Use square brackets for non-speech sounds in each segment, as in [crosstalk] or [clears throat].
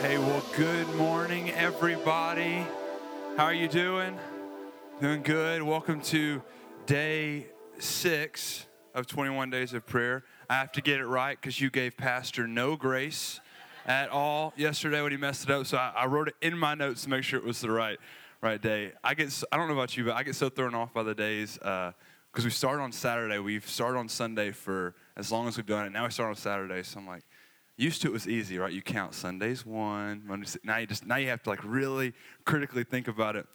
Hey, well, good morning, everybody. How are you doing? Doing good. Welcome to day six of 21 days of prayer. I have to get it right because you gave Pastor no grace at all yesterday when he messed it up. So I, I wrote it in my notes to make sure it was the right right day. I get so- I don't know about you, but I get so thrown off by the days uh, because we start on Saturday. We've started on Sunday for as long as we've done it. Now we start on Saturday, so I'm like, used to it was easy, right? You count Sundays one, Mondays. Now you just now you have to like really critically think about it.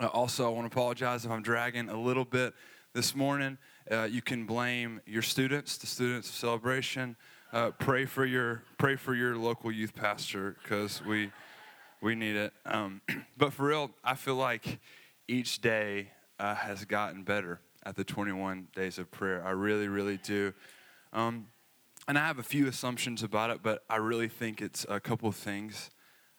Uh, also, I want to apologize if I'm dragging a little bit this morning. Uh, you can blame your students, the students of celebration. Uh, pray for your pray for your local youth pastor because we we need it. Um, [clears throat] but for real, I feel like each day uh, has gotten better at the 21 days of prayer. I really, really do. Um, and I have a few assumptions about it, but I really think it's a couple of things.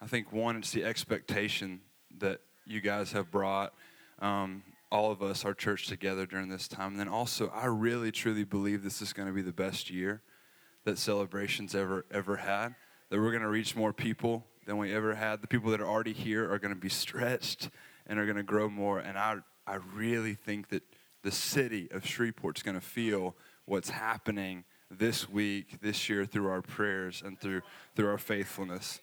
I think one, it's the expectation that you guys have brought um, all of us, our church, together during this time. And then also, I really, truly believe this is going to be the best year that celebrations ever ever had. That we're going to reach more people than we ever had. The people that are already here are going to be stretched and are going to grow more. And I I really think that the city of Shreveport's going to feel what's happening this week, this year, through our prayers and through through our faithfulness.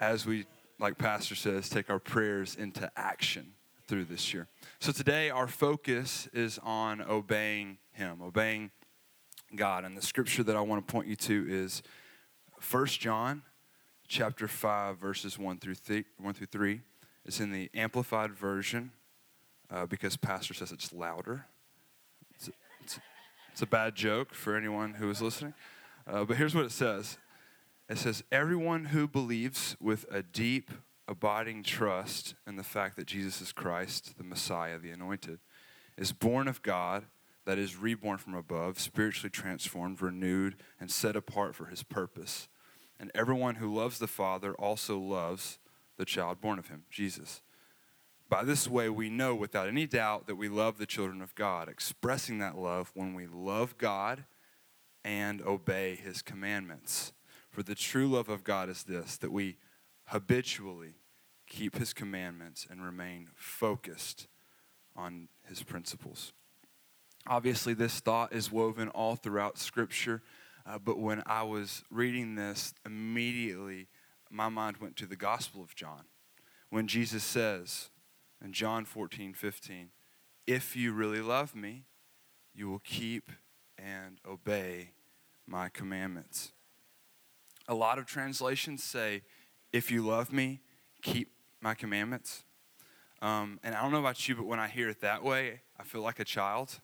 As we, like Pastor says, take our prayers into action through this year. So today, our focus is on obeying Him, obeying God. And the scripture that I want to point you to is 1 John chapter 5, verses 1 through, th- 1 through 3. It's in the Amplified Version uh, because Pastor says it's louder. It's a, bad joke for anyone who is listening. Uh, but here's what it says it says, Everyone who believes with a deep, abiding trust in the fact that Jesus is Christ, the Messiah, the Anointed, is born of God, that is reborn from above, spiritually transformed, renewed, and set apart for his purpose. And everyone who loves the Father also loves the child born of him, Jesus. By this way, we know without any doubt that we love the children of God, expressing that love when we love God and obey his commandments. For the true love of God is this that we habitually keep his commandments and remain focused on his principles. Obviously, this thought is woven all throughout Scripture, uh, but when I was reading this, immediately my mind went to the Gospel of John. When Jesus says in John 14, 15, If you really love me, you will keep and obey my commandments. A lot of translations say, If you love me, keep my commandments. Um, and I don't know about you, but when I hear it that way, I feel like a child.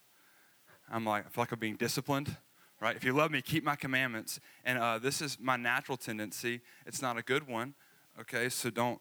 I'm like, I feel like I'm being disciplined, right? If you love me, keep my commandments. And uh, this is my natural tendency. It's not a good one, okay? So don't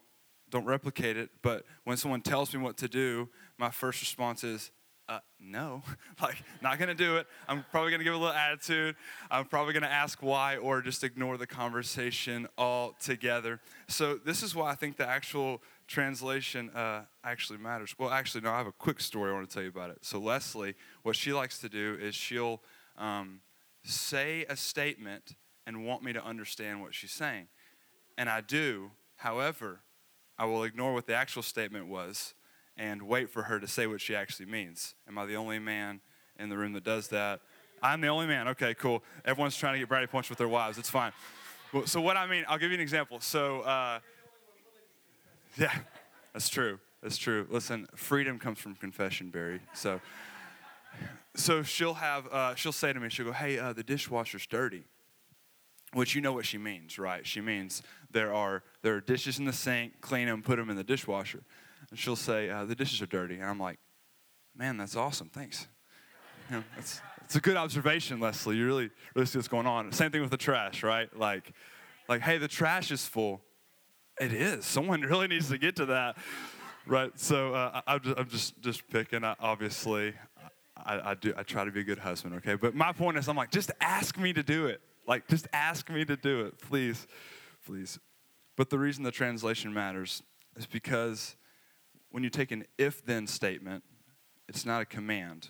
don't replicate it. But when someone tells me what to do, my first response is, uh, no, [laughs] like not gonna do it. I'm probably gonna give a little attitude. I'm probably gonna ask why or just ignore the conversation altogether. So this is why I think the actual translation uh, actually matters. Well, actually, no. I have a quick story I want to tell you about it. So Leslie, what she likes to do is she'll um, say a statement and want me to understand what she's saying, and I do. However, I will ignore what the actual statement was and wait for her to say what she actually means. Am I the only man in the room that does that? I'm the only man. Okay, cool. Everyone's trying to get brownie points with their wives. It's fine. So what I mean, I'll give you an example. So, uh, yeah, that's true. That's true. Listen, freedom comes from confession, Barry. So, so she'll have, uh, she'll say to me, she'll go, "Hey, uh, the dishwasher's dirty." Which you know what she means, right? She means there are there are dishes in the sink, clean them, put them in the dishwasher. And she'll say, uh, "The dishes are dirty," and I'm like, "Man, that's awesome. Thanks." You know, it's it's a good observation, Leslie. You really really see what's going on. Same thing with the trash, right? Like, like, hey, the trash is full. It is. Someone [laughs] really needs to get to that, right? So uh, I, I'm just, I'm just just picking. I, obviously, I, I do. I try to be a good husband, okay. But my point is, I'm like, just ask me to do it. Like, [laughs] just ask me to do it, please, please. But the reason the translation matters is because when you take an if-then statement, it's not a command.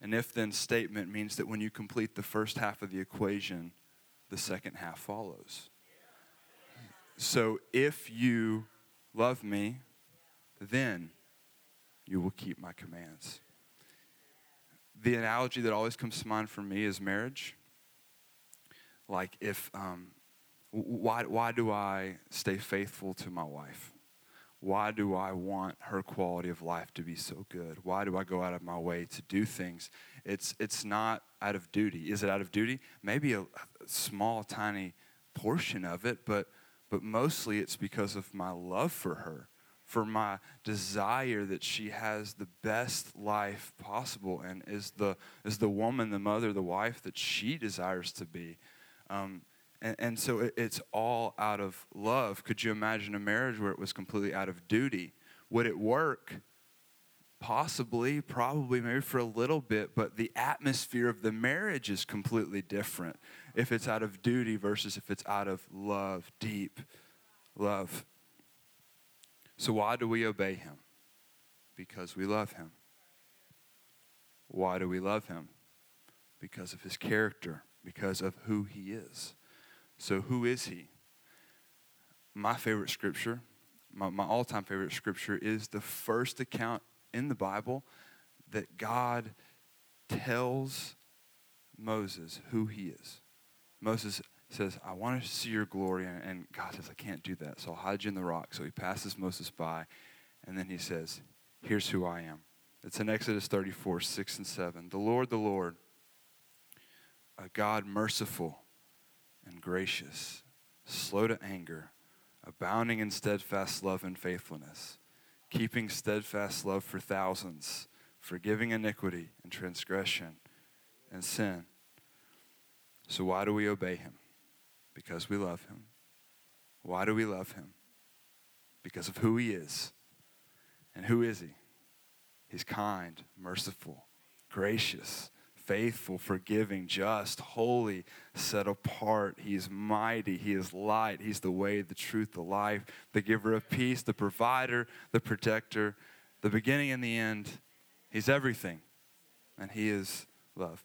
An if-then statement means that when you complete the first half of the equation, the second half follows. So if you love me, then you will keep my commands. The analogy that always comes to mind for me is marriage. Like, if, um, why, why do I stay faithful to my wife? Why do I want her quality of life to be so good? Why do I go out of my way to do things? It's, it's not out of duty. Is it out of duty? Maybe a, a small, tiny portion of it, but, but mostly it's because of my love for her for my desire that she has the best life possible and is the, is the woman, the mother, the wife that she desires to be. Um, and, and so it, it's all out of love. Could you imagine a marriage where it was completely out of duty? Would it work? Possibly, probably, maybe for a little bit, but the atmosphere of the marriage is completely different if it's out of duty versus if it's out of love, deep love. So, why do we obey him? Because we love him. Why do we love him? Because of his character, because of who he is. So, who is he? My favorite scripture, my, my all time favorite scripture, is the first account in the Bible that God tells Moses who he is. Moses says, I want to see your glory. And God says, I can't do that. So I'll hide you in the rock. So he passes Moses by. And then he says, Here's who I am. It's in Exodus 34, 6 and 7. The Lord, the Lord, a God merciful and gracious, slow to anger, abounding in steadfast love and faithfulness, keeping steadfast love for thousands, forgiving iniquity and transgression and sin. So, why do we obey him? Because we love him. Why do we love him? Because of who he is. And who is he? He's kind, merciful, gracious, faithful, forgiving, just, holy, set apart. He is mighty. He is light. He's the way, the truth, the life, the giver of peace, the provider, the protector, the beginning and the end. He's everything. And he is love.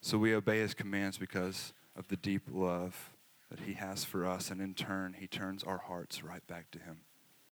So we obey his commands because of the deep love that He has for us, and in turn, He turns our hearts right back to Him.